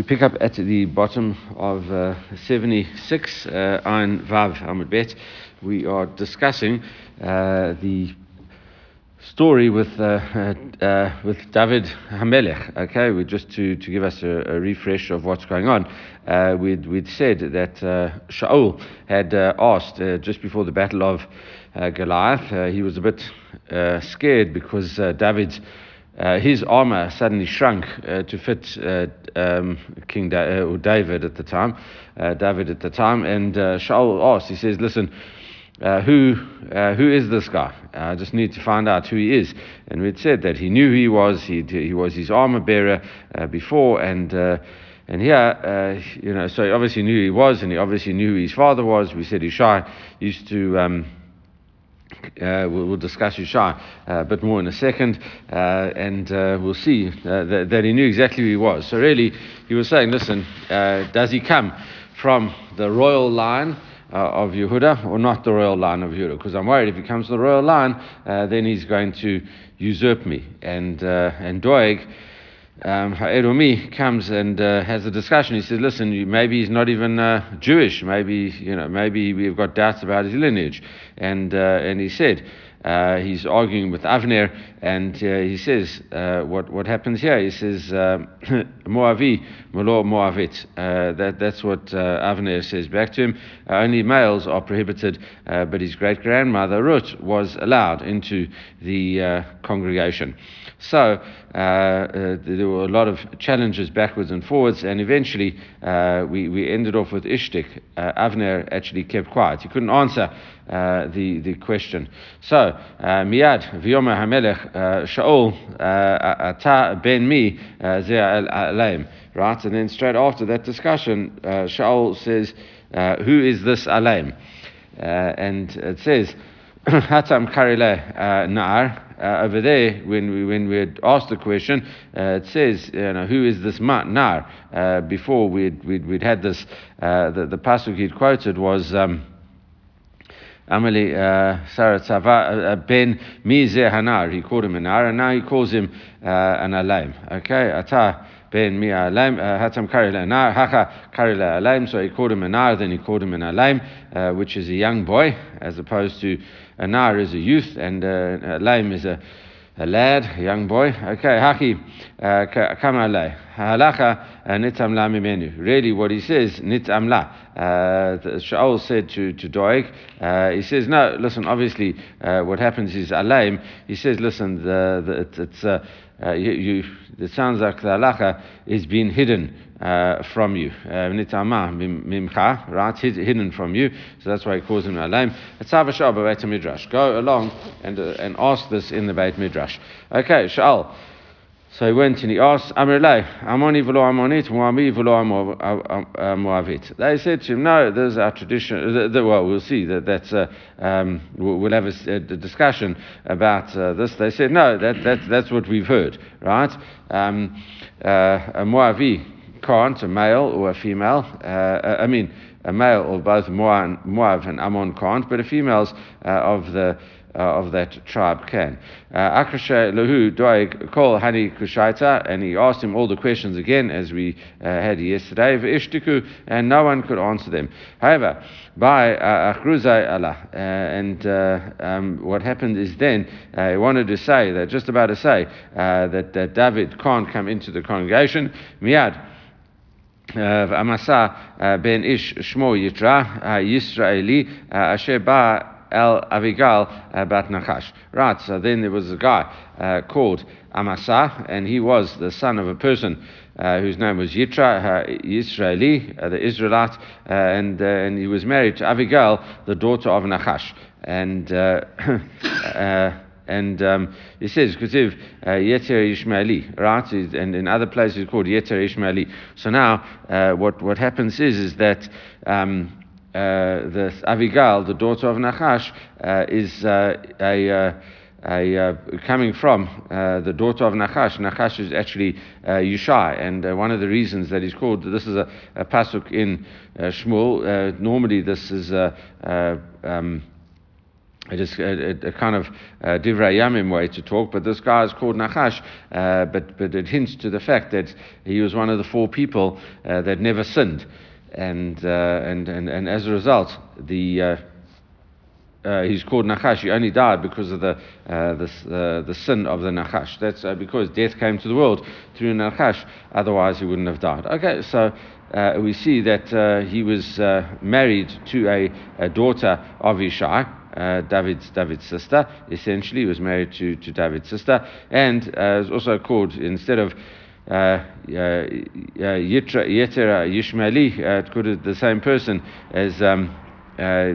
We pick up at the bottom of uh, 76, uh, Ein Vav Bet. We are discussing uh, the story with uh, uh, with David Hamelech. Okay, we just to, to give us a, a refresh of what's going on. Uh, we'd we'd said that uh, Shaul had asked just before the battle of Goliath. He was a bit scared because David's. Uh, his armor suddenly shrunk uh, to fit uh, um, King da- David at the time, David at the time, and Shaul asked. He says, "Listen, uh, who uh, who is this guy? I just need to find out who he is." And we'd said that he knew who he was. He he was his armor bearer uh, before, and and here, you know, so he obviously knew who he was, and he obviously knew who his father was. We said Ishai used to. Um, uh, we'll, we'll discuss Ushai uh, a bit more in a second, uh, and uh, we'll see that, that he knew exactly who he was. So, really, he was saying, listen, does he come from the royal line? Uh, of Yehuda or not the royal line of Yehuda? Because I'm worried if he comes to the royal line, uh, then he's going to usurp me. And uh, and Doeg, um, comes and uh, has a discussion. He says, "Listen, maybe he's not even uh, Jewish. Maybe you know, maybe we've got doubts about his lineage." And uh, and he said. Uh, he's arguing with Avner, and uh, he says, uh, "What what happens here?" He says, um, "Moavi, Molo Moavit." Uh, that that's what uh, Avner says back to him. Uh, only males are prohibited, uh, but his great grandmother Ruth was allowed into the uh, congregation. So uh, uh, there were a lot of challenges backwards and forwards, and eventually uh, we, we ended off with Ishtik. Uh, Avner actually kept quiet. He couldn't answer uh, the, the question. So, uh, Shaul, uh, Ata Ben Mi, Zeh Alaim. Right? And then straight after that discussion, uh, Shaul says, uh, Who is this Alaim? Uh, and it says, Hatam Karile uh. Uh, over there, when we, when we had asked the question, uh, it says, you know, who is this ma- Nar? Uh, before we'd, we'd, we'd had this, uh, the, the pasuk he'd quoted was. Um, Amali Saratzava ben Mize Hanar. He called him a nar, and now he calls him uh, an alaim. Okay, Ata ben mi alaim hatam kari nar hacha kari alaim. So he called him a nar, then he called him an alaim, uh, which is a young boy, as opposed to a nar is a youth, and uh, alaim is a a lad, a young boy. Okay, haki kamalei halacha nitam la mimenu. Really, what he says nitam la. Uh, Shaul said to to Doeg, uh, he says, no, listen. Obviously, uh, what happens is alaim. He says, listen, the, the, it, it's uh, uh, you, you, it sounds like the halacha is being hidden uh, from you. Nitama mimcha, right? Hidden from you. So that's why he calls him alaim. Etzavashah b'beit midrash. Go along and uh, and ask this in the Beit Midrash. Okay, Shaul. So he went and he asked Amrilay, Amoni v'lo Amonit, Moabi v'lo Moavit. They said to him, no, there's our tradition. The, the, well, we'll see that that's uh, um, we'll have a, a discussion about uh, this. They said, no, that, that, that's what we've heard, right? Um, uh, Moavi can't, a male or a female. Uh, I mean, a male of both Moab and Ammon can't, but a female's uh, of the uh, of that tribe can. Akrasha Lahu Doeg Kol Hani Kushaita, and he asked him all the questions again as we uh, had yesterday, Ishtiku, and no one could answer them. However, by Akhruzai Allah, and uh, um, what happened is then uh, he wanted to say that, just about to say, uh, that, that David can't come into the congregation. Miyad. Amasa ben Ish Shmo Yitra Yisraeli Asher El Avigal bat Nachash. Right, so then there was a guy uh, called Amasa, and he was the son of a person uh, whose name was Yitra, uh, Israeli, uh, the Israelite, uh, and, uh, and he was married to Avigal, the daughter of Nachash. And and um, he says, Kutiv Yeter Ishmaeli, right? And in other places it's called Yeter Ishmaeli. So now uh, what, what happens is, is that um, uh, the Avigal, the daughter of Nachash, uh, is uh, a, uh, a uh, coming from uh, the daughter of Nachash. Nachash is actually Yushai, and one of the reasons that he's called this is a, a pasuk in Shmuel. normally, this is a. Um, it is a, a, kind of uh, divrei yamim way to talk, but this guy is called Nachash, uh, but, but it hints to the fact that he was one of the four people uh, that never sinned. And, uh, and, and, and as a result, the, uh, uh, he's called Nachash. He only died because of the, uh, the, uh, the sin of the Nachash. That's uh, because death came to the world through Nachash. Otherwise, he wouldn't have died. Okay, so uh, we see that uh, he was married to a, a, daughter of Ishai. David's David's sister, essentially, he was married to, to David's sister, and is also called instead of uh, Yitra, Yetera Yishmaeli, uh, have the same person as um, uh,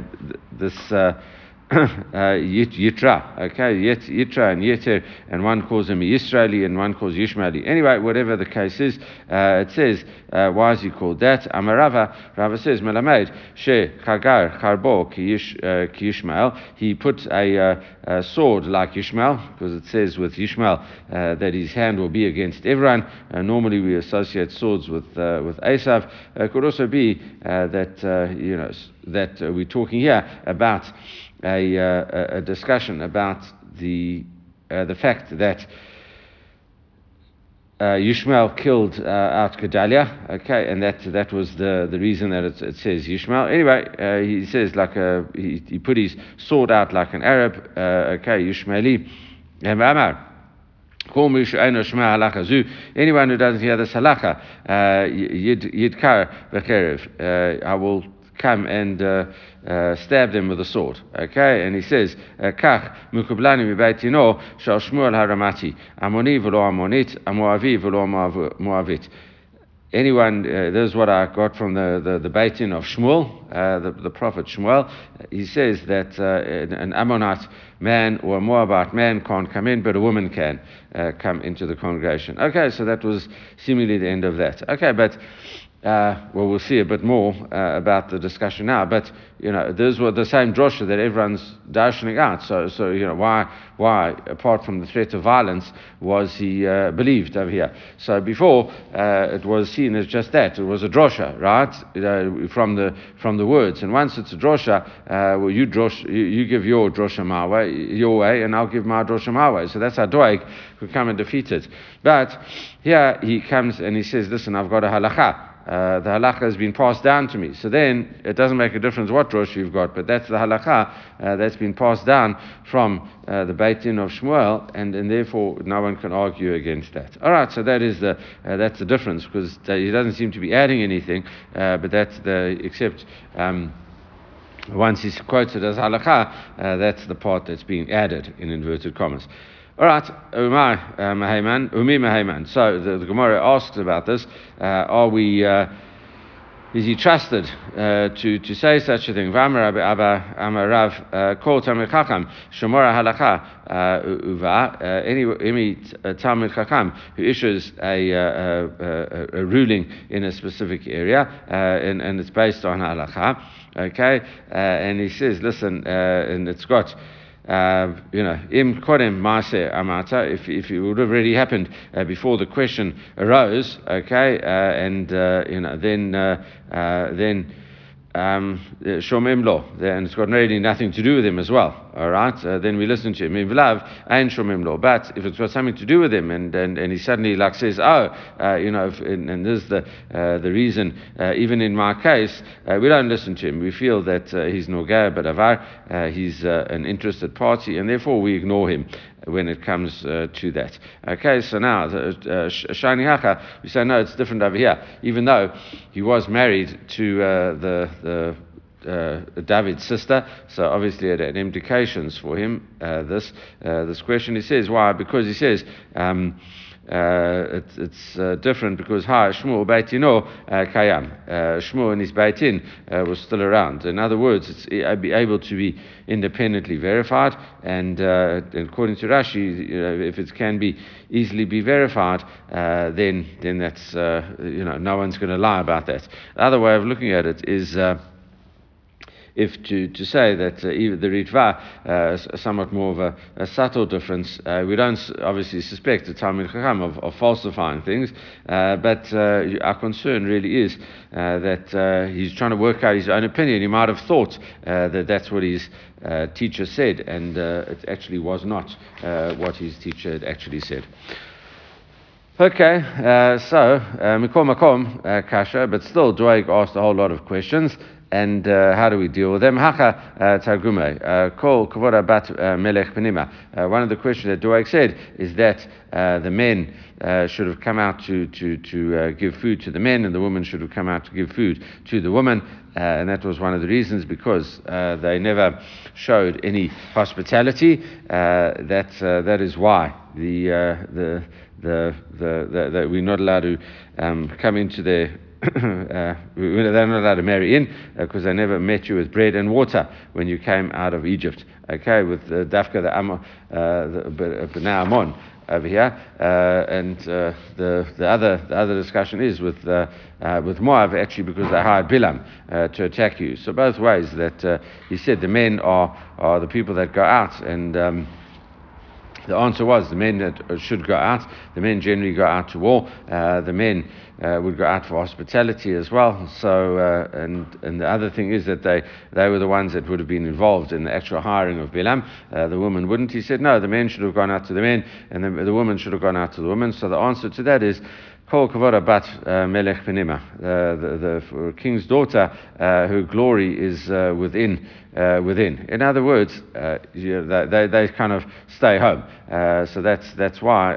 this uh, Yitra, okay, Yit, Yitra and Yeter, and one calls him Israeli and one calls Yishmaeli. Anyway, whatever the case is, uh, it says, uh, why is he called that? Amarava, Rava says, Melamed, She, Chagar, Charbo, uh, Ki Yishmael. He put a, uh, a, sword like Ishmael, because it says with Ishmael uh, that his hand will be against everyone. normally we associate swords with, with Esav. It could also be that, you know, that we're talking here about a, uh, a discussion about the, uh, the fact that uh, Yishmael killed uh, out Gedalia, okay, and that that was the, the reason that it, it says Yishmael. Anyway, uh, he says like a, he, he put his sword out like an Arab, uh, okay, Yishmaeli, and Amar. Anyone who doesn't hear this halacha, yidkar uh, I will come and uh, uh, stab them with a sword. Okay, and he says, uh, "Kach mukublani shal Shmuel haramati amoni v'lo amonit amoavi v'lo moavit." Anyone, uh, this is what I got from the, the, the Beit Din of Shmuel, uh, the, the prophet Shmuel. He says that uh, an Ammonite man or a Moabite man can't come in, but a woman can uh, come into the congregation. Okay, so that was seemingly the end of that. Okay, but uh, well, we'll see a bit more uh, about the discussion now. But you know, those were the same drosha that everyone's dashing out. So, so you know, why, why, apart from the threat of violence, was he uh, believed over here? So before uh, it was seen as just that. It was a drosha, right? from the from the words. And once it's a drosha, uh, well, you drosh, you, you, give your drosha my way, your way, and I'll give my drosha my way. So that's how Doeg could come and defeat it. But here he comes and he says, "Listen, I've got a halacha." Uh, the halacha has been passed down to me. So then it doesn't make a difference what rosh you've got, but that's the halacha uh, that's been passed down from uh, the Beit Din of Shmuel, and, and therefore no one can argue against that. All right, so that is the uh, that's the difference because he doesn't seem to be adding anything, uh, but that's the except. Um, once he's quoted as halakha, uh, that's the part that's being added in inverted commas. All right, Umay uh, Mahayman, Umi Mahayman. So the, the, Gemara asks about this. Uh, are we, uh, is he trusted uh, to, to say such a thing? V'amar Abba Amarav uh, Kol Talmid Chacham Shomora uh, Uva. Any Talmid Chacham who issues a, a, a, ruling in a specific area and, and it's based on halacha. Okay, and he says, listen, and it's got uh, you know, im kodem maase amata, if, if it would have already happened uh, before the question arose, okay, uh, and, uh, you know, then, uh, uh, then, um, shomim lo, and it's got really nothing to do with him as well. All right, uh, then we listen to him. Ivlav and shomim lo. But if it's got something to do with him, and and, and he suddenly like says, oh, uh, you know, if, and, and, this is the uh, the reason. Uh, even in my case, uh, we don't listen to him. We feel that uh, he's noga but avar, he's an interested party, and therefore we ignore him when it comes uh, to that. Okay, so now, uh, Shani Hacha, we say, no, it's different over here. Even though he was married to uh, the, the uh, David's sister, so obviously it had implications for him. Uh, this uh, this question, he says, why? Because he says. Um, uh, it's, it's uh, different because hi Shmuel Beitino uh, Kayam uh, Shmuel and his Beitin uh, was still around. In other words, it's able to be independently verified, and according to Rashi, you know, if it can be easily be verified, then then that's you know no one's going to lie about that. The other way of looking at it is if to, to say that uh, even the Ritva uh, is somewhat more of a, a subtle difference, uh, we don't obviously suspect the Talmud Chacham of, of falsifying things, uh, but uh, our concern really is uh, that he's trying to work out his own opinion. He might have thought that that's what his teacher said, and it actually was not what his teacher had actually said. Okay, uh, so Mikol Makom Kasha, but still Doeg asked a whole lot of questions. And uh, how do we deal with them? Hacha uh, Targume, uh, Bat Melech Penima. One of the questions that Doeg said is that the men should have come out to, to, to give food to the men, and the women should have come out to give food to the women. Uh, and that was one of the reasons because uh, they never showed any hospitality. Uh, that that is why the the the, the, the, the, we're not allowed to um, come into their uh, they're not allowed to marry in because uh, they never met you with bread and water when you came out of Egypt. Okay, with uh, Dafka the Am, uh, the Bnei Ammon over here, uh, and uh, the the other the other discussion is with uh, uh with Moab actually because they hired Bilam uh, to attack you. So both ways that he said the men are are the people that go out and. Um, the answer was the men that should go out. The men generally go out to war. Uh, the men uh, would go out for hospitality as well. So, uh, and and the other thing is that they they were the ones that would have been involved in the actual hiring of Bilam. Uh, the woman wouldn't. He said no. The men should have gone out to the men, and the, the woman should have gone out to the women. So the answer to that is Kol Kavora Bat uh, Melech Penima, uh, the, the king's daughter, uh, glory is within. within. In other words, know, they, they kind of stay home. so that's, that's why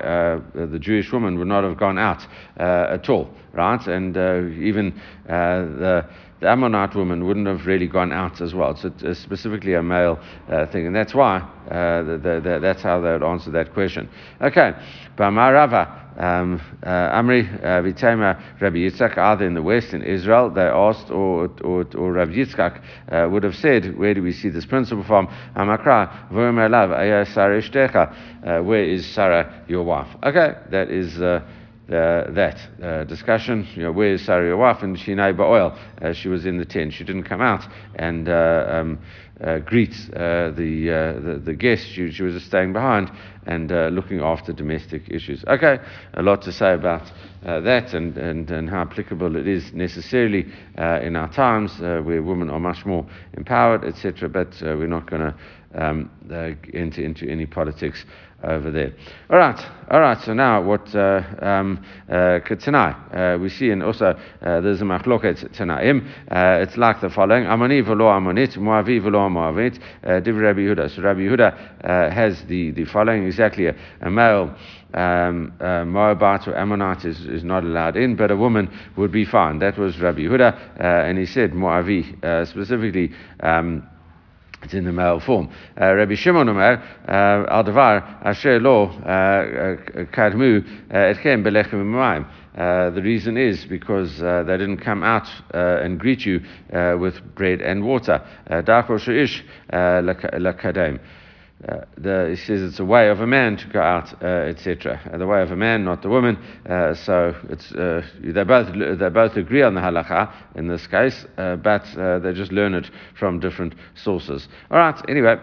the Jewish woman would not have gone out at all, right? And even the the Ammonite woman wouldn't have really gone out as well. So it's specifically a male uh, thing, and that's why uh, the, the, the, that's how they would answer that question. Okay, Bamarava. Um, uh, Amri uh, Vitema Rabbi Yitzchak either in the west in Israel they asked or or, or Rabbi Yitzchak uh, would have said where do we see this principle from Amakra uh, where is Sarah your wife okay that is uh, uh, that uh, discussion. You know, where's Sarah, your wife? And she oil. Uh, she was in the tent. She didn't come out and um, uh, greet uh, the, uh, the, the guests. She, she was staying behind and uh, looking after domestic issues. Okay, a lot to say about uh, that and, and, and how applicable it is necessarily in our times where women are much more empowered, etc. But we're not going to um, enter into any politics over there. All right, all right. So now what uh, um, uh, uh, we see, and also uh, there's a machloket tanaim. Uh, it's like the following: Amani v'lo amonit, Moavi v'lo Moavit. Uh, Div Rabbi Yehuda. So Rabbi Yehuda uh, has the the following exactly: a, a male. Um, uh, Moabite or Ammonite is, is not allowed in, but a woman would be fine. That was Rabbi Yehuda, uh, and he said Moavi uh, specifically. Um, it's in the male form. Uh, Rabbi Shimon Omer, uh, al asher lo uh, kadmu etchem belechem u'mayim. The reason is because uh, they didn't come out uh, and greet you uh, with bread and water. Darko. Uh, the, he says it's a way of a man to go out, uh, etc. Uh, the way of a man, not the woman. Uh, so it's they both they both agree on the halacha in this case, but they just learn it from different sources. All right. Anyway,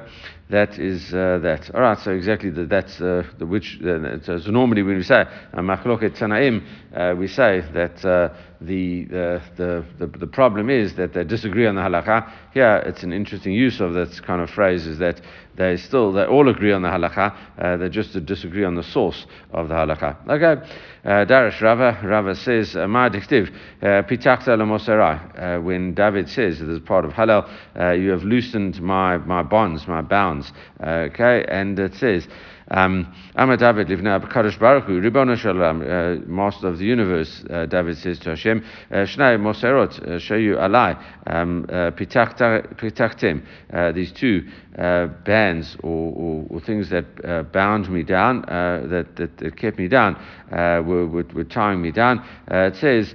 that is that. All right. So exactly the, that's the which. so normally when we say we say that the, the, the, the, problem is that they disagree on the halacha. Here, it's an interesting use of this kind of phrase is that they still, they all agree on the halacha, uh, they just disagree on the source of the halacha. Okay, uh, Darish Rava, Rava says, uh, Ma diktiv, uh, pitakta moserai. Uh, when David says, this is part of Hallel, uh, you have loosened my, my bonds, my bounds. Okay, and it says, um, Amar David livna Kadosh Baruch Hu, Shalom, uh, Master of the Universe. Uh, David says to Hashem, uh, Shnai Moserot, shayu alai, um, pitachtem. These two bands or, or, or, things that bound me down, that, that, that, kept me down, were, were, were, tying me down. it says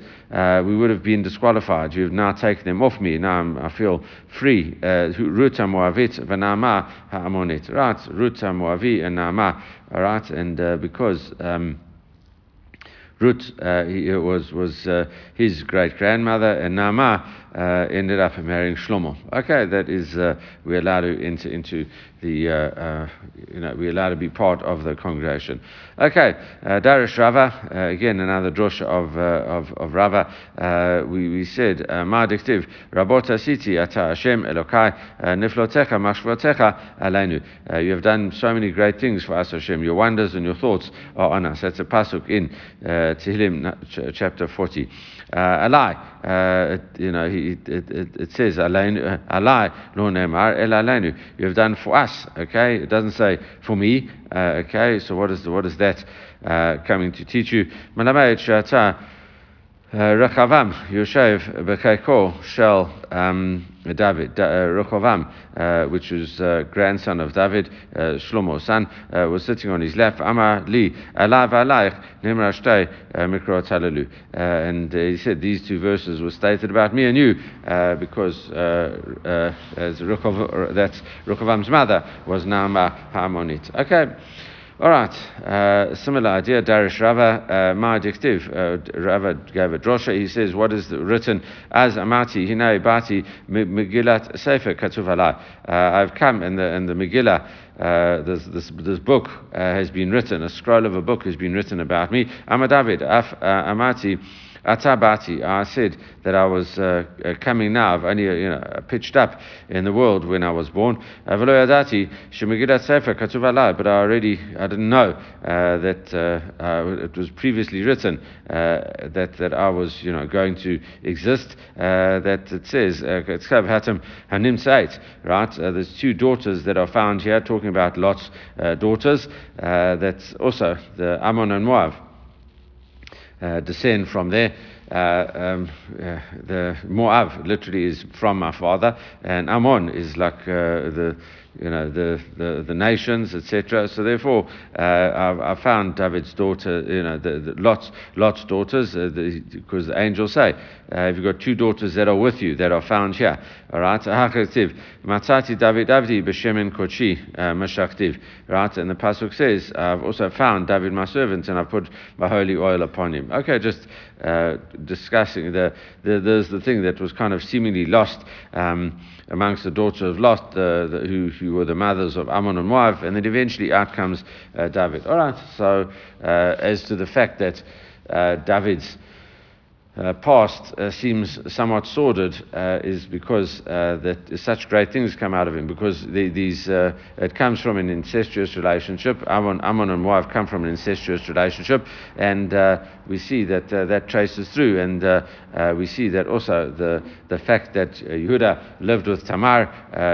we would have been disqualified. You have now taken them off me. Now I'm, i feel free. Ruta Moavit v'nama ha'amonit. Right, Ruta Moavi and Nama all right, and uh, because um, Ruth uh, was, was uh, his great grandmother, and Naamah uh, ended up marrying Shlomo. Okay, that is, uh, we're allowed to enter into the, uh, uh, you know, we're allowed to be part of the congregation. Okay, uh, Darish Rava, uh, again another drosha of, of, of Rava. we, we said, Ma diktiv, Rabota siti ata Hashem Elokai niflotecha mashvotecha aleinu. You have done so many great things for us, Hashem. Your wonders and your thoughts are on us. That's a pasuk in Tehillim chapter 40. Uh, Alai, uh, you know, he, it, it, it says, Alai, lo nemar el aleinu. You have done for us, okay? It doesn't say for me, uh, okay? So what is, what is that uh, coming to teach you? Rechavam Yoshev um, David, uh, uh, which was uh, grandson of David, uh, Shlomo's son, uh, was sitting on his left. Amar li alav alaich nimrashtei uh, mikrot halalu. And he said these two verses were stated about me and you because as Rechav, that's mother was Naama Hamonit. Okay. All right, uh, similar idea. Darish Rava, uh, Ma uh, Rava gave a drosha. He says, What is written as Amati, Hinai Bati, Megillat Sefer Katuv uh, I've come in the, in the Megillah. Uh, this, this, this book uh, has been written, a scroll of a book has been written about me. Amadavid, uh, Amati, Atabati, I said that I was uh, uh, coming now, I've only uh, you know, pitched up in the world when I was born. But I already, I didn't know uh, that uh, uh, it was previously written that, that I was you know, going to exist. that it says, right? there's two daughters that are found here, talking about Lot's daughters. that's also the Ammon and Moab uh, descend from there. Uh, um, uh, the Moab literally is from my father, and Ammon is like uh, the you know, the, the, the nations, etc. So therefore, uh, I, I, found David's daughter, you know, the, the Lot's, Lot's daughters, uh, the, because the angels say, uh, if you've got two daughters that are with you, that are found here, all right? Matzati David Avdi b'shemen kochi uh, mashaktiv, right? And the pasuk says, I've also found David my servant, and I've put my holy oil upon him. Okay, just uh, discussing the, the there's the thing that was kind of seemingly lost. Um, amongst the daughters of Lot, uh, the, who, who were the mothers of Ammon and Moab, and then eventually out comes uh, David. All right, so uh, as to the fact that uh, David's uh, past uh, seems somewhat sordid uh, is because uh, that such great things come out of him because the, these uh, it comes from an incestuous relationship. Ammon, Ammon and wife come from an incestuous relationship, and uh, we see that that traces through, and we see that also the the fact that Yehuda lived with Tamar,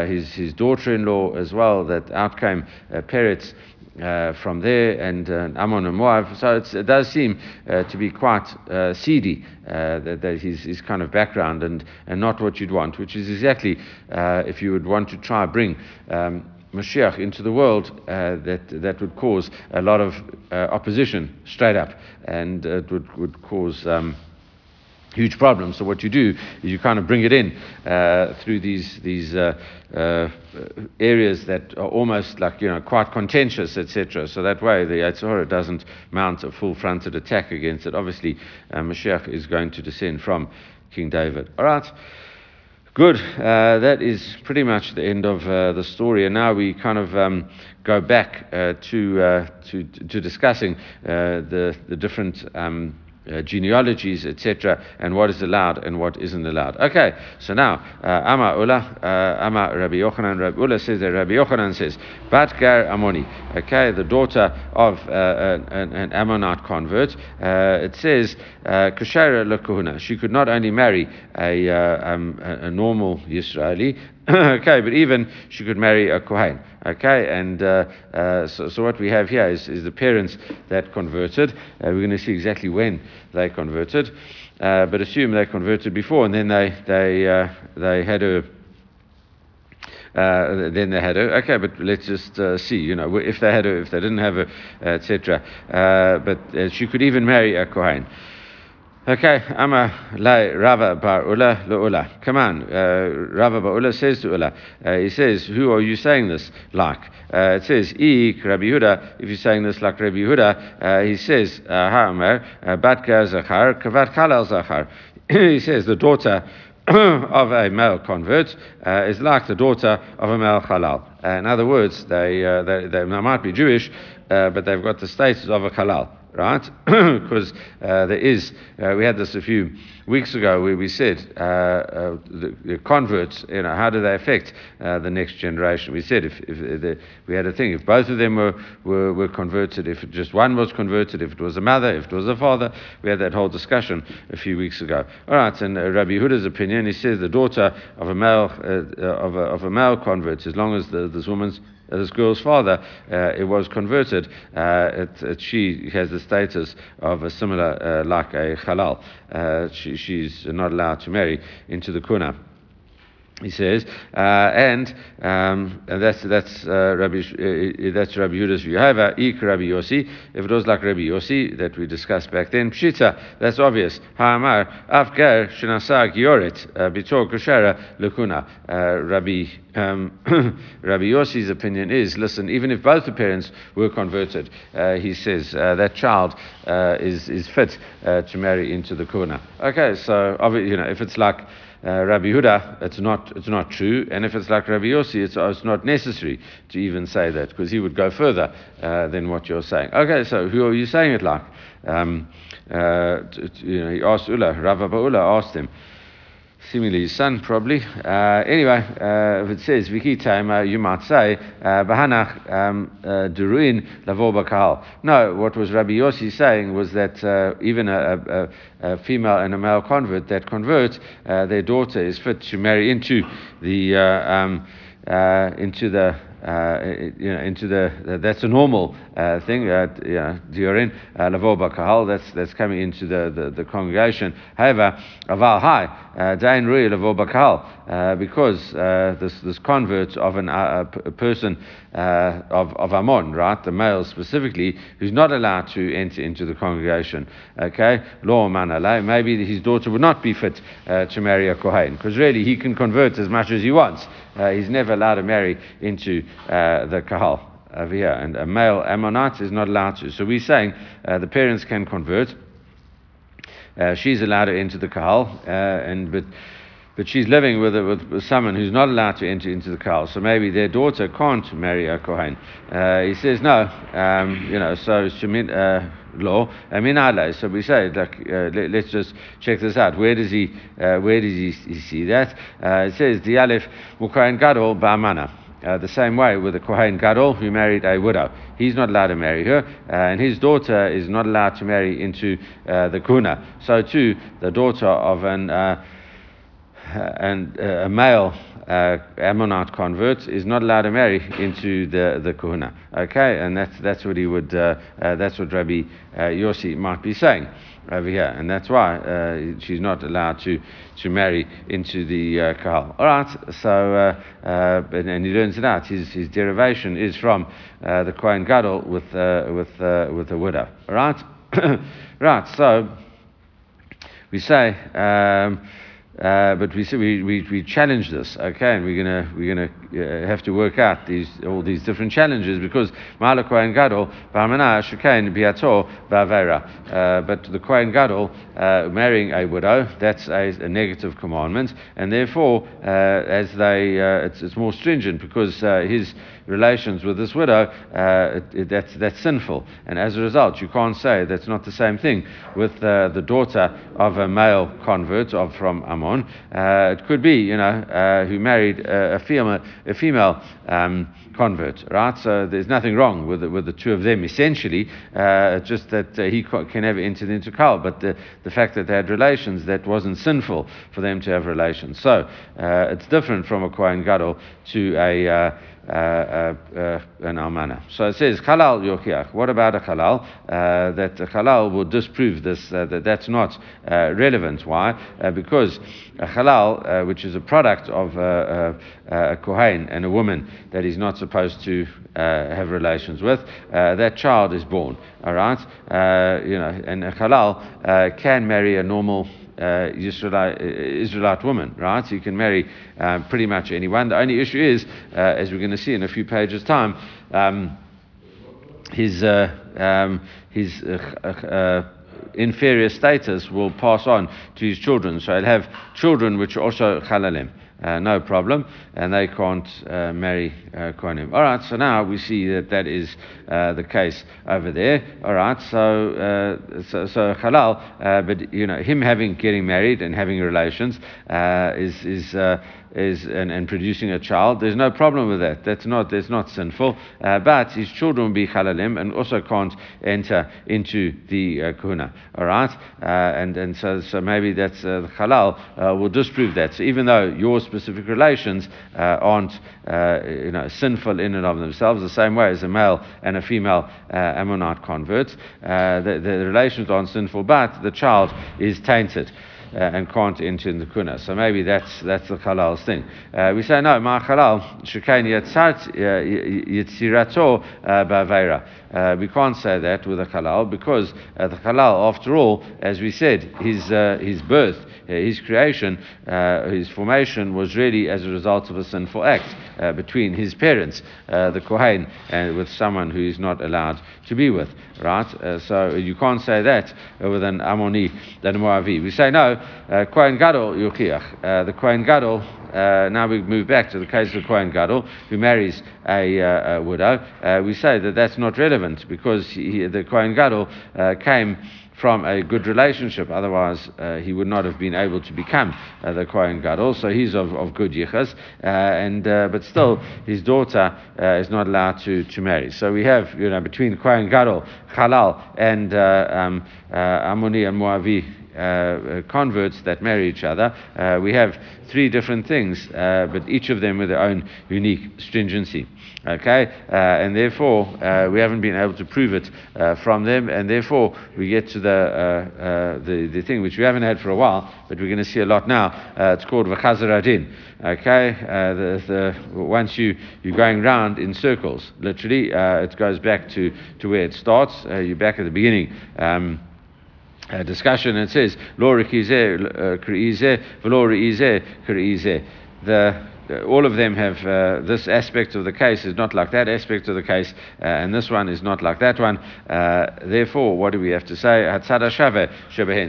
his his daughter-in-law as well, that out came Peretz uh, from there and uh, Ammon and Moab. So it does seem uh, to be quite uh, seedy, uh, that, that his, his kind of background and, and not what you'd want, which is exactly uh, if you would want to try bring um, Mashiach into the world, that, that would cause a lot of opposition straight up and it would, would cause. Um, huge problem. So what you do is you kind of bring it in uh, through these these uh, uh, areas that are almost like you know quite contentious, etc. So that way the Yetzer doesn't mount a full-fronted attack against it. Obviously, uh, Mashiach is going to descend from King David. All right. Good. Uh, that is pretty much the end of uh, the story, and now we kind of um, go back uh, to, uh, to to discussing uh, the the different. Um, uh, genealogies, etc., and what is allowed and what isn't allowed. Okay, so now, uh, Ama Ula, uh, Ama Rabbi Yochanan, Rabbi Ula says that Rabbi Yochanan says, Bat Gar Amoni, okay, the daughter of uh, an, an, Ammonite convert, uh, it says, uh, Kushara Lakuhuna, she could not only marry a, um, a normal Israeli, okay, but even she could marry a Kohen. Okay, and uh, uh, so, so, what we have here is, is the parents that converted. Uh, we're going to see exactly when they converted, uh, but assume they converted before, and then they they uh, they had a. Uh, then they had a okay, but let's just see. You know, if they had if they didn't have a, etc. but she could even marry a kohen. Okay, Ama la Rava bar Ula Ula. Come on, uh, Rava bar Ula says to Ula. Uh, he says, "Who are you saying this like?" Uh, it says, "Ik Rabbi Yehuda." If you're saying this like Rabbi Huda, uh, he says, "Ha'amer batka zachar kavat kalal zachar." He says the daughter of a male convert uh, is like the daughter of a male halal. Uh, in other words, they, uh, they, they, might be Jewish, uh, but they've got the status of a halal right? because uh, there is, uh, we had this a few weeks ago where we said uh, uh the, the, converts, you know, how do they affect uh, the next generation? We said if, if the, we had a thing, if both of them were, were, were, converted, if just one was converted, if it was a mother, if it was a father, we had that whole discussion a few weeks ago. All right, and uh, Rabbi Huda's opinion, he says the daughter of a male, of, a, of a male convert, as long as the, this woman's this girl's father uh, it was converted, uh, it, it, she has the status of a similar, uh, like a halal. Uh, she, she's not allowed to marry into the kuna he says, uh, and, um, that's that's uh, Rabbi uh, that's Rabbi view. However, ik Rabbi Yossi, if it was like Rabbi Yossi that we discussed back then, pshita, that's obvious. Ha'amar afgar shenasag yoret uh, bitor kushara lekuna. Uh, Rabbi um, Rabbi Yossi's opinion is, listen, even if both the parents were converted, uh, he says that child is is fit to marry into the kuna. Okay, so you know if it's like uh, Rabbi Huda, it's not, it's not true. And if it's like Rabbi Yossi, it's, it's not necessary to even say that because he would go further uh, than what you're saying. Okay, so who are you saying it like? Um, uh, you know, he asked Ula, Rav Ula asked him seemingly his son probably. Uh, anyway, uh, if it says Viki uh, you might say uh, Bahanach um, uh, Duruin Lavo Bakal. No, what was Rabbi Yossi saying was that uh, even a, a, a, female and a male convert that convert, their daughter is fit to marry into the um, into the uh, you know, into the, that's a normal uh, thing, uh, uh, Lavoba Kahal, that's, that's coming into the, the, the congregation. However, Aval Hai, Dain Rui Lavoba Kahal, because this, this convert of an, a person of, of Ammon, right, the male specifically, who's not allowed to enter into the congregation, okay, law manale, maybe his daughter would not be fit to marry a Kohen, because really he can convert as much as he wants. he's never allowed to marry into uh, the kahal over here, and a male Ammonite is not allowed to. So we're saying uh, the parents can convert. Uh, she's allowed to enter the kahal, uh, and but but she's living with, a, with, someone who's not allowed to enter into the kahal. So maybe their daughter can't marry a kohen. Uh, he says no, um, you know. So shemin uh, law. I mean, So we say, like, uh, let, us just check this out. Where does he, uh, where does he, he see that? Uh, it says the Aleph Mukayin Gadol Ba'amana. Uh, the same way with the Kohen Gadol who married a widow. He's not allowed to marry her, uh, and his daughter is not allowed to marry into uh, the Kuna. So too, the daughter of an uh, and uh, a male uh, Ammonite convert is not allowed to marry into the the Kuna. Okay, and that's that's what he would that's what Rabbi Yossi might be saying over here, and that's why uh, she's not allowed to, to marry into the uh, Kahal. All right, so uh, uh, and, and, he learns it out. His, his derivation is from uh, the Kohen Gadol with uh, with with a widow. All right, right. So we say. Um, uh, but we, we, we, we challenge this, okay, and we're gonna we're gonna uh, have to work out these all these different challenges because Ma'ala Kohen Gadol Ba'amana Shekain Biato Ba'avera. Uh, but the Kohen Gadol uh, marrying a widow that's a, a, negative commandment, and therefore uh, as they it's, it's more stringent because his relations with this widow it, it, that's that's sinful, and as a result you can't say that's not the same thing with the daughter of a male convert of from Ammon. Uh, it could be, you know, uh, who married a female, a female um, convert, right? So there's nothing wrong with the, with the two of them, essentially, uh, just that uh, he can never enter into Kal. But the, the fact that they had relations, that wasn't sinful for them to have relations. So uh, it's different from a Kohen Gadol to a, uh, Uh, uh, uh, an almana. So it says halal yochiach. What about a halal? that a halal will disprove this. that that's not relevant. Why? because a halal, which is a product of a kohen and a woman that he's not supposed to have relations with, that child is born. All right, you know, and a halal can marry a normal uh, Israelite, uh, Israelite woman, right? So you can marry um, pretty much anyone. The only issue is, uh, as we're going to see in a few pages' time, um, his, uh, um, his uh, inferior status will pass on to his children. So he'll have children which are also halalim uh, no problem, and they can't uh, marry uh, Kohanim. All right, so now we see that that is uh, the case over there. All right, so uh, so, so halal, but you know him having getting married and having relations is is is and, and, producing a child. There's no problem with that. That's not that's not sinful. But his children will be halalim and also can't enter into the uh, kahuna. All right, and and so so maybe that's halal will disprove that. So even though your specific relations uh, aren't you know sinful in and of themselves, the same way as a male and a female Ammonite converts, the, the relations aren't sinful, but the child is tainted uh, and can't enter in the kuna. So maybe that's that's the halal's thing. Uh, we say no, ma halal yatzat uh, yitzirato uh, ba'veira. Uh, we can't say that with a halal because uh, the halal, after all, as we said, his, uh, his birth, uh, his creation, uh, his formation was really as a result of a sinful act uh, between his parents, the Kohen, and with someone who is not allowed to be with, right? so you can't say that with an Ammoni than a Moavi. We say no, Kohen Gadol Yuchiach. the Kohen Gadol uh, now we move back to the case of Kohen Gadol, who marries a, uh, a widow. Uh, we say that that's not relevant because he, the Kohen Gadol uh, came from a good relationship. Otherwise, uh, he would not have been able to become uh, the Kohen Gadol. So he's of, of good yichas, uh, and uh, but still, his daughter is not allowed to, to marry. So we have, you know, between Kohen Gadol, Halal, and um, Ammoni and Moavi uh, converts that marry each other. Uh, we have three different things, uh, but each of them with their own unique stringency. Okay, uh, and therefore uh, we haven't been able to prove it uh, from them, and therefore we get to the, the the thing which we haven't had for a while, but we're going to see a lot now. it's called v'chazaradin. Okay, the, the, once you you're going round in circles, literally, it goes back to to where it starts. you're back at the beginning. Um, uh, discussion. It says, Lo v'lo kri'izeh. The all of them have uh, this aspect of the case is not like that aspect of the case, uh, and this one is not like that one. Uh, therefore, what do we have to say?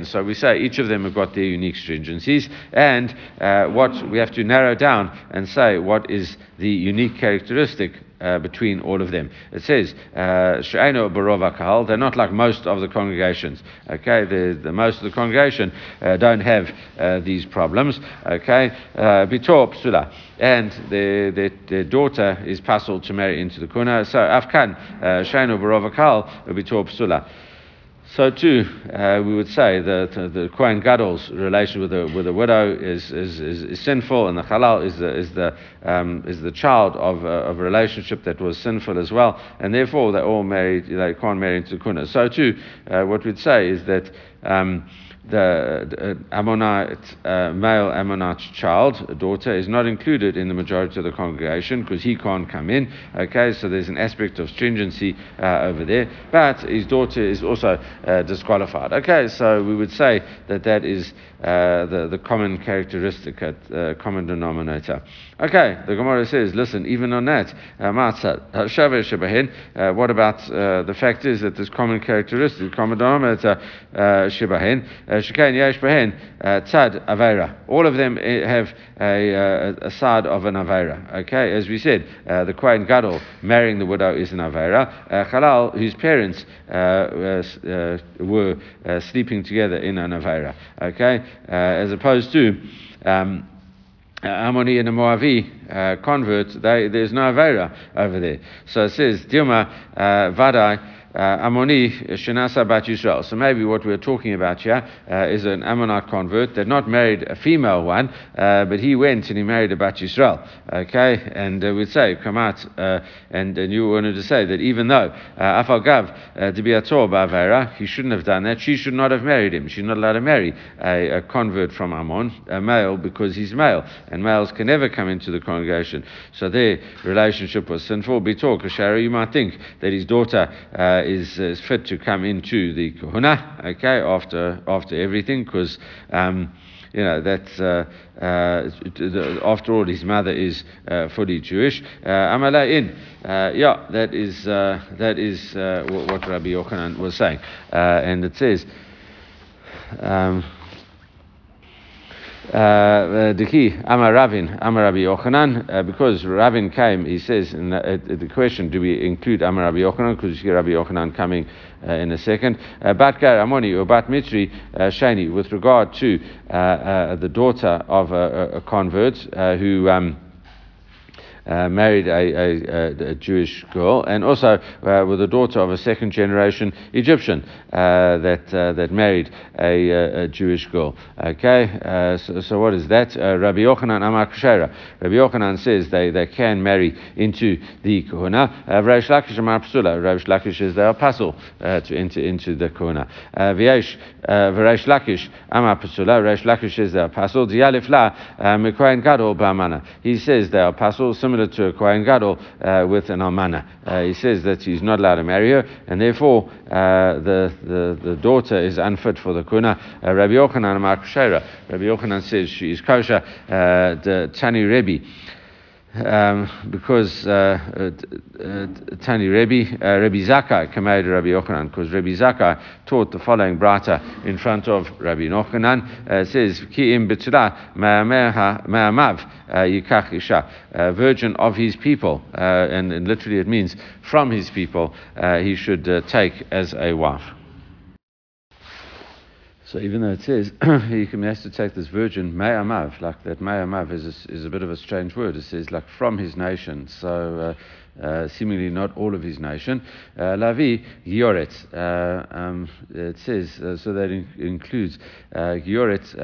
So we say each of them have got their unique stringencies, and uh, what we have to narrow down and say what is the unique characteristic uh, between all of them. It says, uh, barova kahal, they're not like most of the congregations. Okay, the, the most of the congregation uh, don't have uh, these problems. Okay, uh, bitor psula. And their, their, daughter is puzzled to marry into the kuna. So, afkan, She'eno barova kahal, bitor psula. So too, uh, we would say that uh, the Kohen Gadol's relation with the, with widow is, is, is, is sinful, and the halal is the, is the, um, is the child of, uh, of a relationship that was sinful as well, and therefore they all married, they can't marry into kuna. So too, uh, what we'd say is that um, the uh, Ammonite, uh, male Ammonite child, daughter, is not included in the majority of the congregation because he can't come in. Okay, so there's an aspect of stringency uh, over there, but his daughter is also uh, disqualified. Okay, so we would say that that is uh, the, the common characteristic, uh, common denominator. Okay, the Gemara says, listen, even on that, uh, uh what about uh, the fact is that this common characteristic, common denominator, shebahen, shekain yesh behen, tzad avera. All of them eh, have a, a, a side of an avera. Okay, as we said, the Kohen Gadol marrying the widow is an avera. Halal, whose parents were sleeping together in an avera. Okay, uh, as opposed to um, uh, Ammoni and Moavi, uh, convert, they, there's no Avera over there. So it says, Dilma uh, Vadai uh, Amoni Shenasa Bat Yisrael. So maybe what we're talking about here uh, is an Ammonite convert that not married a female one, uh, but he went and he married a Bat Yisrael. Okay, and uh, we'd say, come out, uh, and, and you wanted to say that even though uh, Afal Gav to be a Bavera, he shouldn't have done that. She should not have married him. She's not allowed to marry a, a convert from Ammon, a male, because he's male, and males can never come into the congregation. So their relationship was sinful. Bitor Kashara, you might think that his daughter is, is fit to come into the kahuna, okay, after after everything, because. Um, you know, that's, uh, uh, after all, his mother is uh, fully Jewish. Uh, Amala in, uh, yeah, that is, uh, that is what Rabbi Yochanan was saying. and it says, um, uh, the key, Amar Ravin, Amar Rabbi Yochanan, uh, because Ravin came, he says, in the, uh, the question, do we include Amar Rabbi Yochanan? Because you see Rabbi Yochanan coming uh, in a second. Uh, Bat Amoni or Bat Mitri uh, Shani, with regard to the daughter of a, a convert who. Um, uh, married a, a, a, Jewish girl, and also uh, with a daughter of a second generation Egyptian uh, that uh, that married a, Jewish girl. Okay, uh, so, so, what is that? Uh, Rabbi Yochanan Amar. Rabbi Yochanan says they, they can marry into the Kohuna. Uh, Reish Lakish Amar Psula. Reish Lakish is their apostle to enter into the Kohuna. V'yesh Reish Lakish Amar Psula. Reish Lakish is their apostle. Dialif. He says they are similar similar to a Kohen Gadol uh, with an Almana. Uh, he says that he's not allowed to marry her, and therefore uh, the, the, the daughter is unfit for the kuna. Rabbi Yochanan Rabbi Yochanan says she is kosher. The Tani Rebbe um, because uh, uh, uh, Tani Rebbe, uh, Rebbe Zakkai came out Rabbi Yochanan, because Rebbe Zakkai taught the following brata in front of Rabbi Yochanan. Uh, says, Ki im ma'amav uh, yikach virgin of his people, uh, and, and, literally it means from his people, he should take as a wife. So even though it says he has to take this virgin Mayamav, like that Mayamav is a, is a bit of a strange word. It says like from his nation. So uh, uh, seemingly not all of his nation. Uh, Lavi Gioret, uh, um, it says, uh, so that in- includes Gioret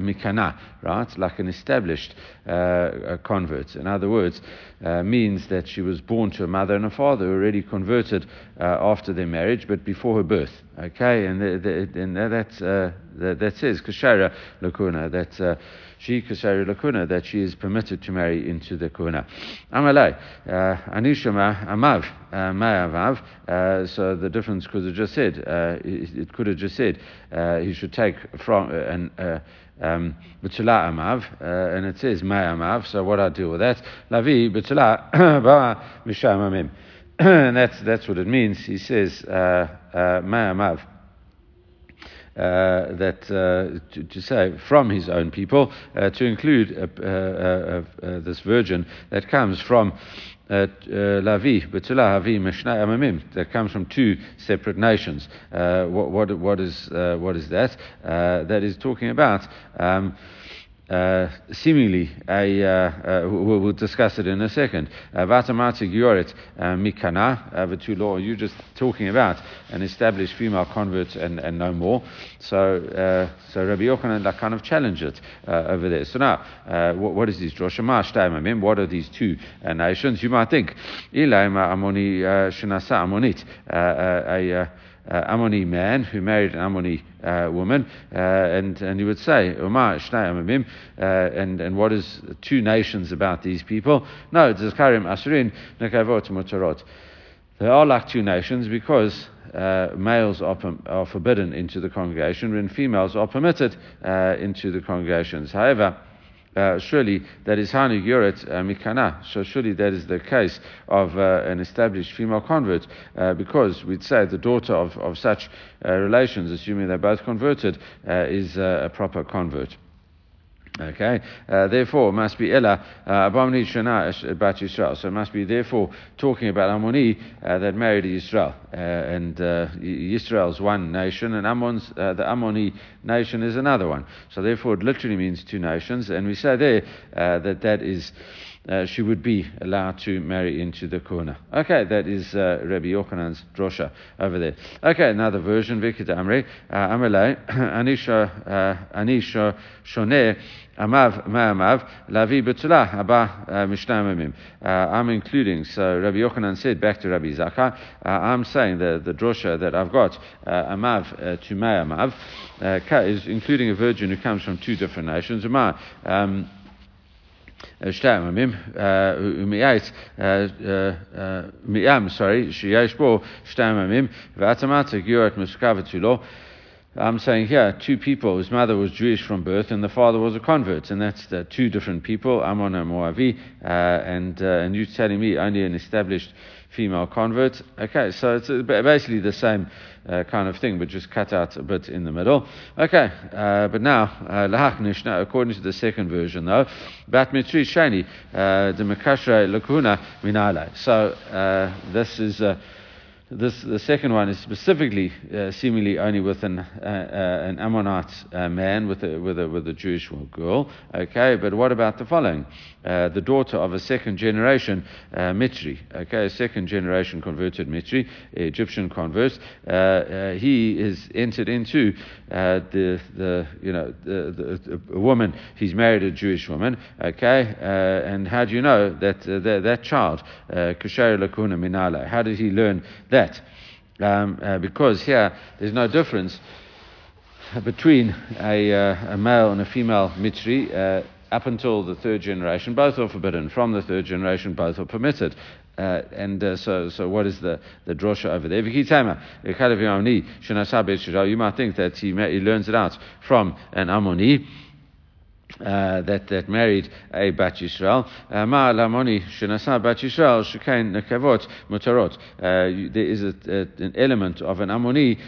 Mikana, right? Like an established convert. In other words, means that she was born to a mother and a father who already converted after their marriage, but before her birth. Okay, and, the, the, and that's, that, that says Kashara Lakuna, that she kasari lakuna that she is permitted to marry into the kuna. Amalai uh, anishama amav uh, ma'avav. Uh, so the difference could have just said it, it, could have just said he should take from an. Um, amav, uh, and it says amav. So what I do with that? Lavi b'tula ba mishamamim, and that's that's what it means. He says uh, uh, amav uh, Uh, that uh, to, to, say from his own people, uh, to include uh, uh, this virgin that comes from Lavi, Betula Havi, Mishnah Amamim, that comes from two separate nations. what, what, what, is, what is that? that is talking about. Um, uh, seemingly a, uh, uh, we'll, we'll, discuss it in a second. Uh, Vatamati Gioret uh, Mikana, the two law you're just talking about, an established female convert and, and no more. So, so Rabbi Yochanan that kind of challenged it over there. So now, what, what is this? Roshama What are these two nations? You might think, Ilaima Amoni Shinasa Amonit, uh, Ammoni man who married an Ammoni uh, woman, uh, and and you would say Umar Shnei uh, and and what is two nations about these people? No, Zakarim Asurin Nekavot Mutarot. They are like two nations because uh, males are, are, forbidden into the congregation when females are permitted uh, into the congregations. However, uh, surely that is Hanu Yuret uh, Mikana. So surely that is the case of uh, an established female convert, uh, because we'd say the daughter of, of such uh, relations, assuming they're both converted, uh, is a proper convert. Okay, uh, therefore, must be Ella Abamni Shana about Yisrael. So it must be therefore talking about Ammoni uh, that married Israel, uh, and uh, Israel's one nation, and Ammon's uh, the Ammoni nation is another one. So therefore, it literally means two nations, and we say there uh, that that is. Uh, she would be allowed to marry into the Kuna. Okay, that is uh, Rabbi Yochanan's drosha over there. Okay, another version, Vikit Amri, Amalei, Anisha, Shoneh, Amav Ma'amav Lavi Betula Abba Mishnamimim. I'm including, so Rabbi Yochanan said back to Rabbi Zakkai, uh, I'm saying the, the drosha that I've got, uh, Amav uh, to Ma'amav, uh, is including a virgin who comes from two different nations. Um, שתי עממים, ומעט, מעם, sorry, שיש בו שתי עממים, והתאמת הגיורת מוסכבת שלו, I'm saying here two people whose mother was Jewish from birth and the father was a convert, and that's the two different people, Ammon and Moavi, uh, and uh, and you telling me only an established female convert. Okay, so it's basically the same uh, kind of thing, but just cut out a bit in the middle. Okay, uh, but now, uh, according to the second version though, Bat Mitri Shani, uh, the Makashra Lakuna Minale. So this is. This, the second one is specifically, uh, seemingly only with an, uh, uh, an Ammonite uh, man with a, with, a, with a Jewish girl. Okay, but what about the following? Uh, the daughter of a second generation uh, Mitri. Okay, a second generation converted Mitri, Egyptian convert. he is entered into the, the, you know, the, the, woman, he's married a Jewish woman. Okay, and how do you know that that, that child, Kasher Lakuna Minala, how did he learn that? That. Um, uh, because here there's no difference between a, uh, a male and a female mitri uh, up until the third generation. Both are forbidden. From the third generation, both are permitted. Uh, and uh, so, so what is the, the drosha over there? You might think that he, he learns it out from an Ammoni. Uh, that that married a Bat Yisrael. Uh, Ma lamoni shenasa Bat Yisrael shekain nekavot mutarot. Uh, there is a, a, an element of an Ammoni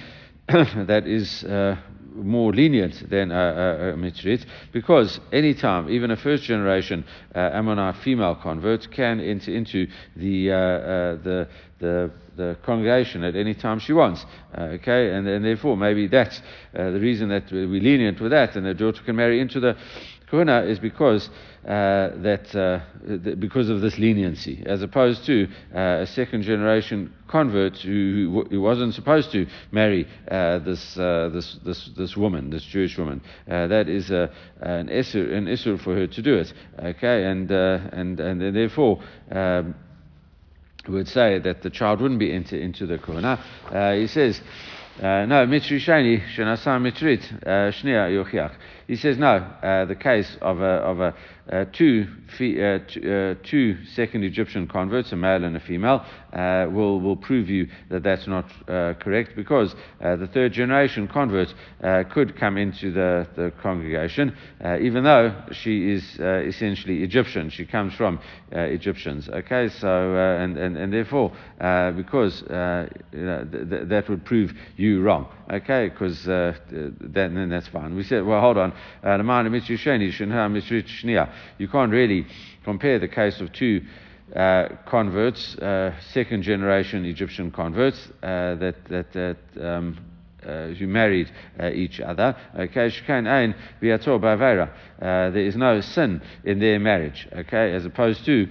that is uh, more lenient than a, a, a Mitrit because any time, even a first generation uh, Ammonite female convert can enter into the, uh, uh, the, the, the congregation at any time she wants. Uh, okay, and, and therefore maybe that's uh, the reason that we're lenient with that, and the daughter can marry into the Kuna is because uh, that uh, th- because of this leniency, as opposed to uh, a second generation convert who, who, wasn't supposed to marry uh, this, uh, this, this, this woman, this Jewish woman. Uh, that is an issue an for her to do it. Okay, and and and therefore. Um, would say that the child wouldn't be into, into the Kuna. he says, no, Mitri Shani, Shanasa Mitrit, Shnia Yochiach. He says no. Uh, the case of a, of a uh, two, uh, two, uh, two, second Egyptian converts, a male and a female, uh, will, will prove you that that's not uh, correct because the third generation convert could come into the, the congregation, even though she is essentially Egyptian. She comes from Egyptians. Okay, so, and, and, and therefore, because you know, th- th- that would prove you wrong. Okay, because that, then that's fine. We said, well, hold on. You can't really compare the case of two uh, converts, uh, second generation Egyptian converts uh, that that, that um, uh, who married uh, each other. Okay, uh, there is no sin in their marriage. Okay, as opposed to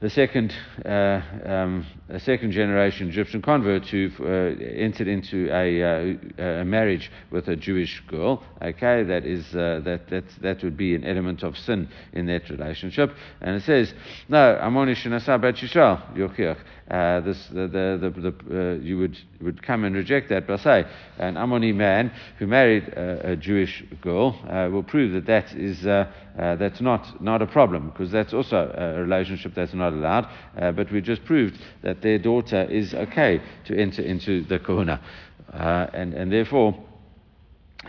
the second, uh, um, a second generation Egyptian convert who uh, entered into a, uh, a, marriage with a Jewish girl. Okay, that is uh, that that that would be an element of sin in that relationship. And it says, no, Amonish and Asabat Yisrael, Yochir. Uh, this the the, the, uh, you would would come and reject that but say an Ammoni man who married a, a Jewish girl will prove that that is that's not not a problem because that's also a relationship that's not allowed. but we just proved that their daughter is okay to enter into the kahuna, and and therefore.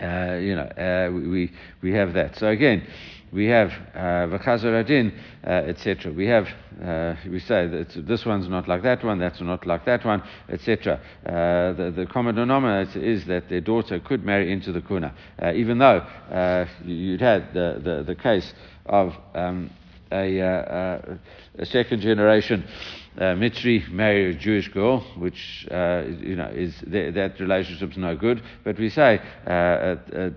uh, you know, uh, we, we have that. So again, we have v'chazor adin, etc. We have uh, we say that this one's not like that one, that's not like that one, etc. Uh, the, the, common denominator is that their daughter could marry into the kuna, uh, even though you'd had the, the, the case of um, a, a, second generation uh, Mitri marry a Jewish girl, which uh, you know is th- that relationship's no good. But we say. Uh,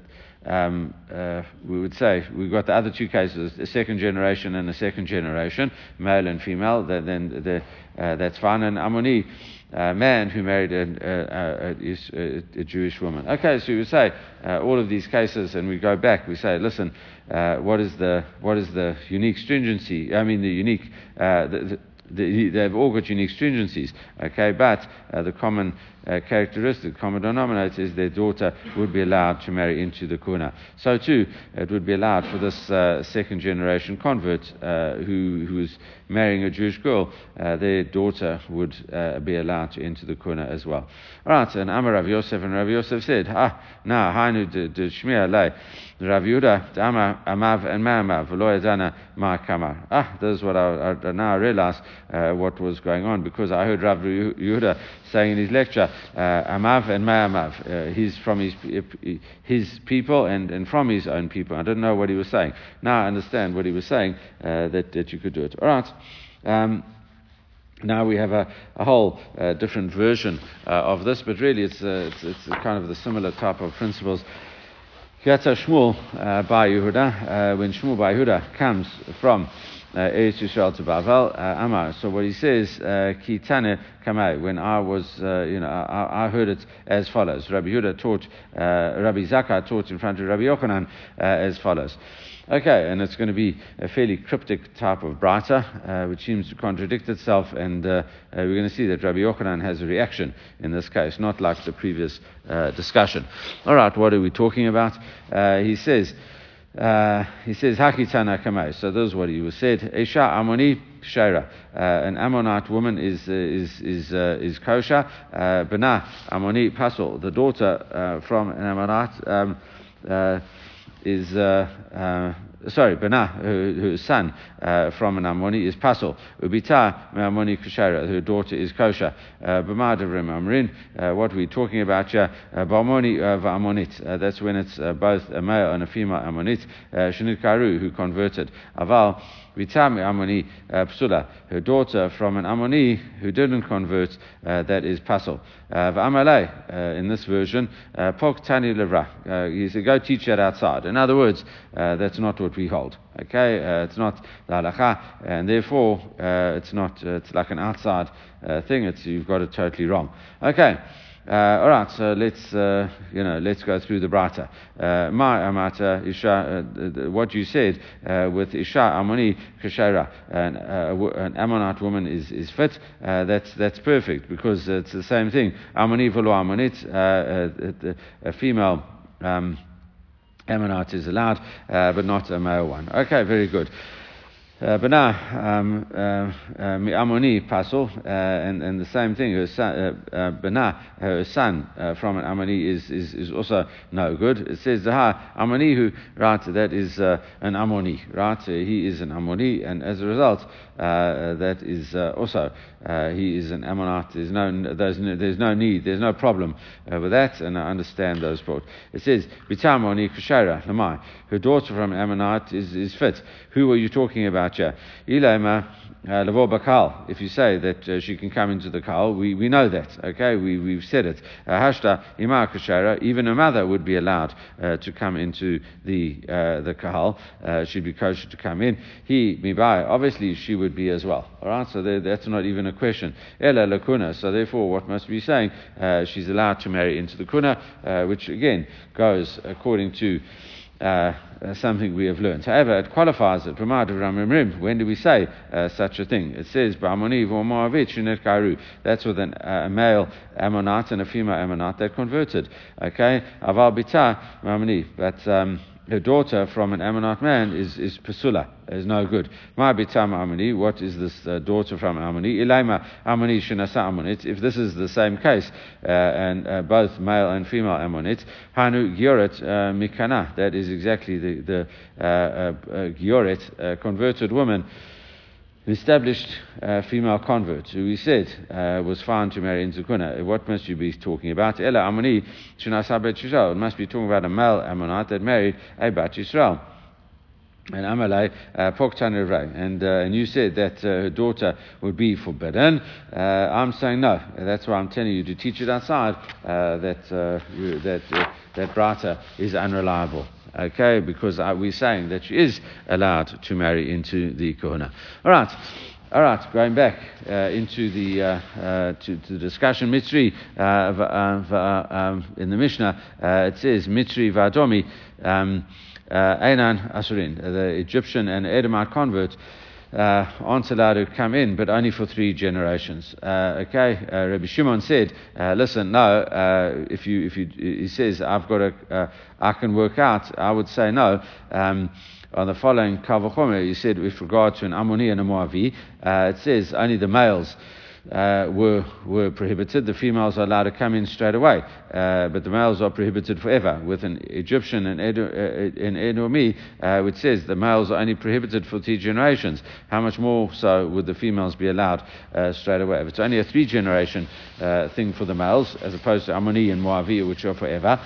um, uh, we would say we've got the other two cases, a second generation and a second generation, male and female, then the, uh, that's fine. And Ammoni, uh, man who married a, a, a, Jewish woman. Okay, so we would say uh, all of these cases, and we go back, we say, listen, uh, what is the what is the unique stringency? I mean, the unique. Uh, the, the, they've all got unique stringencies, okay, but the common uh, characteristic, common denominator is their daughter would be allowed to marry into the kuna. So too, it would be allowed for this uh, second generation convert uh, who, who is marrying a Jewish girl, uh, their daughter would uh, be allowed to enter the kuna as well. All right, and Amar Rav Yosef and Rav Yosef said, ah, na, hainu de shmir lei. Rav Yehuda, Amav, and Ma'amav, V'lo yadana ma'kamar." Ah, this is what I, I now realize uh, what was going on because I heard Rav Yehuda saying in his lecture, uh, Amav and Ma'amav. Uh, he's from his, his people and, and from his own people. I don't know what he was saying. Now I understand what he was saying, uh, that, that you could do it. All right. Um, now we have a, a whole uh, different version uh, of this, but really it's, uh, it's, it's kind of the similar type of principles. Yatza Shmuel uh, bar Yehuda, when Shmuel bar Yehuda comes from Eretz Yisrael to Bavel, uh, Amar. So what he says, uh, Kitane Kamei, when I was, uh, you know, I, I, heard it as follows. Rabbi Yehuda taught, uh, Rabbi Zakkai taught in front of Rabbi Yochanan uh, as follows. Okay, and it's going to be a fairly cryptic type of braita, uh, which seems to contradict itself, and uh, uh, we're going to see that Rabbi Yochanan has a reaction in this case, not like the previous uh, discussion. All right, what are we talking about? Uh, he says, uh, he says, Hakitana kamei. So those what he was said. Isha Amoni Shaira. Uh, an Ammonite woman is, uh, is, is, uh, is kosher. Bana Amoni Pasul. The daughter from an Ammonite um, is, uh, uh, sorry, Bana, whose son uh, from an Ammoni is Pasul. Ubita Ammoni Kushara, her daughter is kosher. Uh, B'madavrim Amrin, uh, what are we talking about here? Ba'amoni Va'amonit, that's when it's both a male and a female Ammonit. Shinit Karu, who converted. Aval, Vitami Ammoni Psula, her daughter from an Ammoni who didn't convert, that is Pasul. V'amalei, in this version, Pok Tani Levra, he said, go teach that outside. In other words, that's not what we hold. Okay, uh, it's not the halacha, and therefore uh, it's not. Uh, it's like an outside uh, thing. It's you've got it totally wrong. Okay. Uh, all right, so let's uh, you know let's go through the brata. My amata isha, what you said with isha amoni kashera, an, an Ammonite woman is, is fit. that's that's perfect because it's the same thing. Amoni v'lo ammonit, a female. Um, Ammonite is allowed, uh, but not a male one. Okay, very good. Uh, but now, um, uh, uh, Ammoni Pasul, uh, and, and the same thing, her son, uh, uh, Bana, her son uh, from an Ammoni is, is, is also no good. It says, Zaha, Ammoni, who, right, that is an Ammoni, right? he is an Ammoni, and as a result, that is also, he is an Ammonite. There's no, there's no, there's no need, there's no problem with that, and I understand those parts. It says, Bitamoni Kushara, Lamai, her daughter from Ammonite is, is fit. Who are you talking about here? Ilema uh, Bakal. If you say that uh, she can come into the Kal, we, we know that, okay? We, we've said it. Uh, Hashta Kashara, even a mother would be allowed uh, to come into the, uh, the Kahal. Uh, she'd be kosher to come in. He, Mibai, obviously she would be as well. Alright, so there, that's not even a question. Ella Lakuna, so therefore what must be saying? she's allowed to marry into the Kuna, which again goes according to uh, uh, something we have learned. However, it qualifies it. When do we say uh, such a thing? It says, That's with an, uh, a male Ammonite and a female Ammonite that converted. Okay? Aval bita But um, her daughter from an Ammonite man is, is Pasula, is no good. Ma bitam Ammoni, what is this uh, daughter from Ammoni? Ilaima Ammoni shenasa Ammonit. If this is the same case, uh, and uh, both male and female Ammonit, Hanu Gioret uh, Mikana, that is exactly the, the uh, uh, Gioret, converted woman established uh, female convert who he said uh, was found to marry into Kuna. What must you be talking about? Ella Ammoni Shinasabet Yisrael. It must be talking about a male Ammonite that married a Bat Yisrael. And Amalai uh, and uh, and you said that uh, her daughter would be forbidden. Uh, I'm saying no. That's why I'm telling you to teach it outside that that that Brata is unreliable okay, because we're saying that she is allowed to marry into the Kohuna. All right. All right, going back uh, into the uh, uh, to, to, the discussion, Mitri uh, uh, um, in the Mishnah, uh, it says Mitri Vadomi um, Einan Asurin, the Egyptian and Edomite convert uh, aren't allowed to come in, but only for three generations. Uh, okay, uh, Rabbi Shimon said, uh, "Listen, no. Uh, if you, if you, he says, I've got a, uh, I can work out. I would say no." Um, on the following kal vachomer, he said, with regard to an Ammoni and a Moavi, it says only the males uh, were, were prohibited. The females are allowed to come in straight away, uh, but the males are prohibited forever. With an Egyptian and Edo, uh, Edomi, uh, which says the males are only prohibited for three generations, how much more so would the females be allowed uh, straight away? If it's only a three generation uh, thing for the males, as opposed to Ammoni and Moavi, which are forever,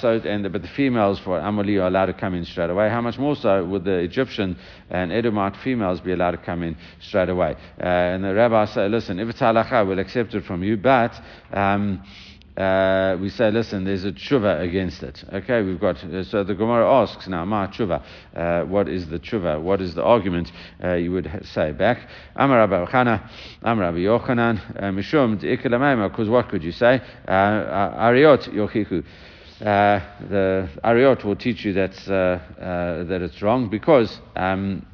so and but the females for Ammoni are allowed to come in straight away. How much more so would the Egyptian and Edomite females be allowed to come in straight away? and the rabbi said, listen, if it's halacha, we'll accept it from you, but um, uh, we say, listen, there's a tshuva against it. Okay, we've got, uh, so the Gemara asks now, ma tshuva, uh, what is the tshuva? What is the argument uh, you would say back? Amar Rabbi Chana, Amar Rabbi Yochanan, uh, Mishum because what could you say? Uh, Ariot yochiku. The Ariot will teach you that's, that it's wrong because um,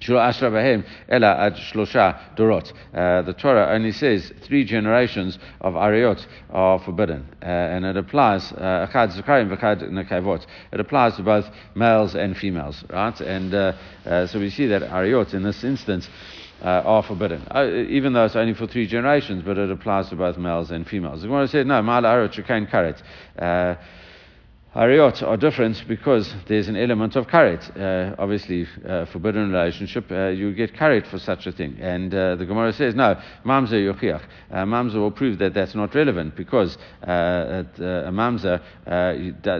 Uh, the Torah only says three generations of ariot are forbidden, uh, and it applies uh, It applies to both males and females, right? And uh, uh, so we see that ariot in this instance. Uh, are forbidden, uh, even though it's only for three generations, but it applies to both males and females. The Gemara said, no, mala arot karet. Ariot are different because there's an element of karet. Uh, obviously, uh, forbidden relationship, uh, you get karet for such a thing. And uh, the Gemara says, no, mamza yochiach. Uh, mamza will prove that that's not relevant because uh, a mamza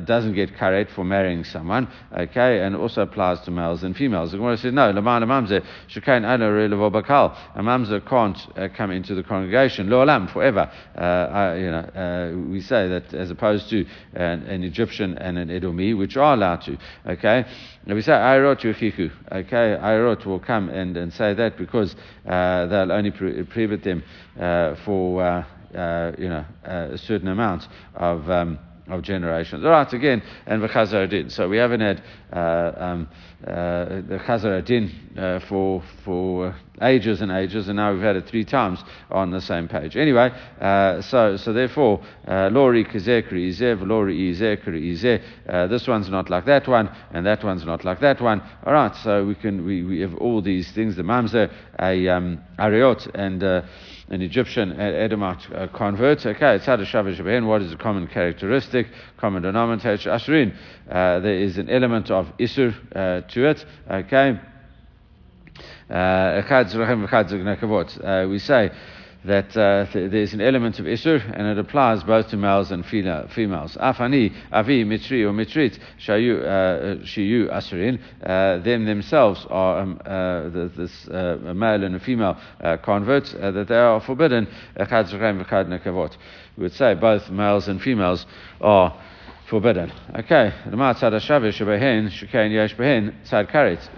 doesn't get karet for marrying someone, okay, and also applies to males and females. The Gemara says, no, lamana mamza, shekain ana bakal. A mamza can't come into the congregation, lo alam, forever. I, you know, we say that as opposed to an, an Egyptian and an Edomi, which are allowed to. Okay? Now we say Ayrot Yuchiku. Okay? Ayrot will come and, and say that because uh, they'll only prohibit them uh, for, uh, uh you know, uh, a certain amount of. Um, of generations. All right, again, and the Chazar Din. So we haven't had uh, um, uh, the Chazar Din uh, for for ages and ages, and now we've had it three times on the same page. Anyway, uh, so so therefore, uh, Lori Kazekri Izev, Lori Izekri Ize. Uh, this one's not like that one, and that one's not like that one. All right, so we can we, we have all these things. The Mamzer, a um, Ariot, and an Egyptian Edomite uh, convert. Okay, it's had a What is the common characteristic, common denominator? Ashrin. Uh, there is an element of Isur uh, to it. Okay. Uh, we say that uh, th- there's an element of Isur, and it applies both to males and females. Afani, Avi, Mitri, or Mitrit, Shayu, uh, Shiyu, Asurin, uh, them themselves are um, uh, this uh, a male and a female uh, converts, that they are forbidden. We would say both males and females are forbidden. Okay.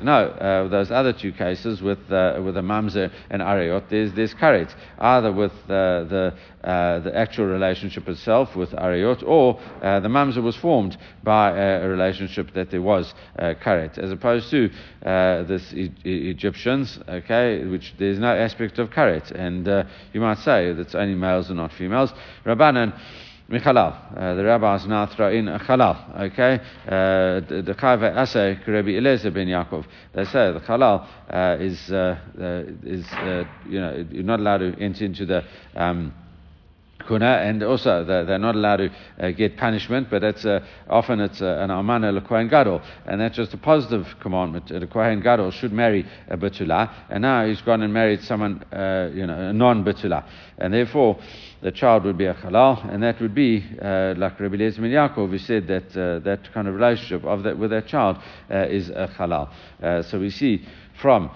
No, uh, those other two cases with uh, with the Mamzer and Ariot, there's there's Karet, either with uh, the uh, the actual relationship itself with Ariot, or uh, the Mamzer was formed by a, relationship that there was uh, Karet, as opposed to this e- e- Egyptians, okay, which there's no aspect of Karet, and you might say that it's only males and not females. Rabbanan. Michalal. Uh, the rabbis throw in a halal. Okay, uh, the chayve ase Rabbi Eliezer ben Yaakov. They say the halal uh, is is you know you're not allowed to enter into the um, kuna, and also they're, not allowed to uh, get punishment, but that's uh, often it's uh, an amana le kohen gadol, and that's just a positive commandment. The kohen gadol should marry a betula, and now he's gone and married someone, you know, a non-betula, and therefore the child would be a halal, and that would be like Rabbi Eliezer ben Yaakov, who said that that kind of relationship of that with that child is a halal. So we see from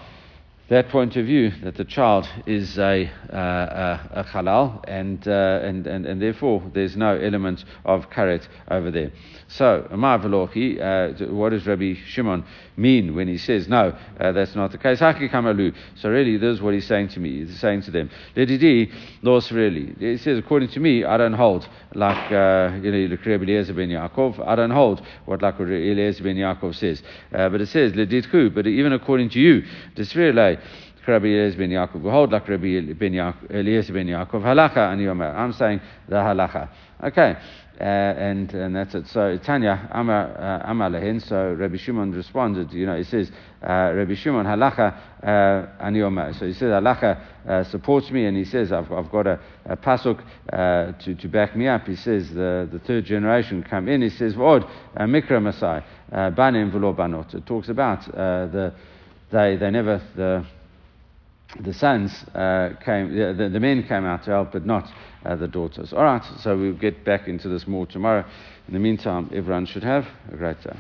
that point of view that the child is a, uh, a, a halal and, uh, and, and, and therefore there's no element of karet over there. So, Amar Velochi, uh, what does Rabbi Shimon mean when he says, no, uh, that's not the case? So really, this is what he's saying to me. He's saying to them, Ledidi, los really. He says, according to me, I don't hold like, uh, you know, Eliezer ben Yaakov. I don't hold what like Eliezer ben Yaakov says. Uh, but it says, Ledidku, but even according to you, Desvirele, Rabbi Eliezer ben Yaakov. We hold like Rabbi Eliezer ben Yaakov. Halacha. I'm saying the halacha. Okay. Uh, and and that's it. So Tanya Amar uh, Amar Lehin. So Rabbi Shimon responded. You know, he says uh, Rabbi Shimon halacha uh, aniyoma. So he says halacha uh, supports me, and he says I've, I've got a, a pasuk uh, to to back me up. He says the, the third generation come in. He says Vod uh, mikra masai uh, banim v'lo banot. It talks about uh, the they they never the the sons uh, came, the, the, men came out to help, but not uh, the daughters. All right, so we'll get back into this more tomorrow. In the meantime, everyone should have a great day.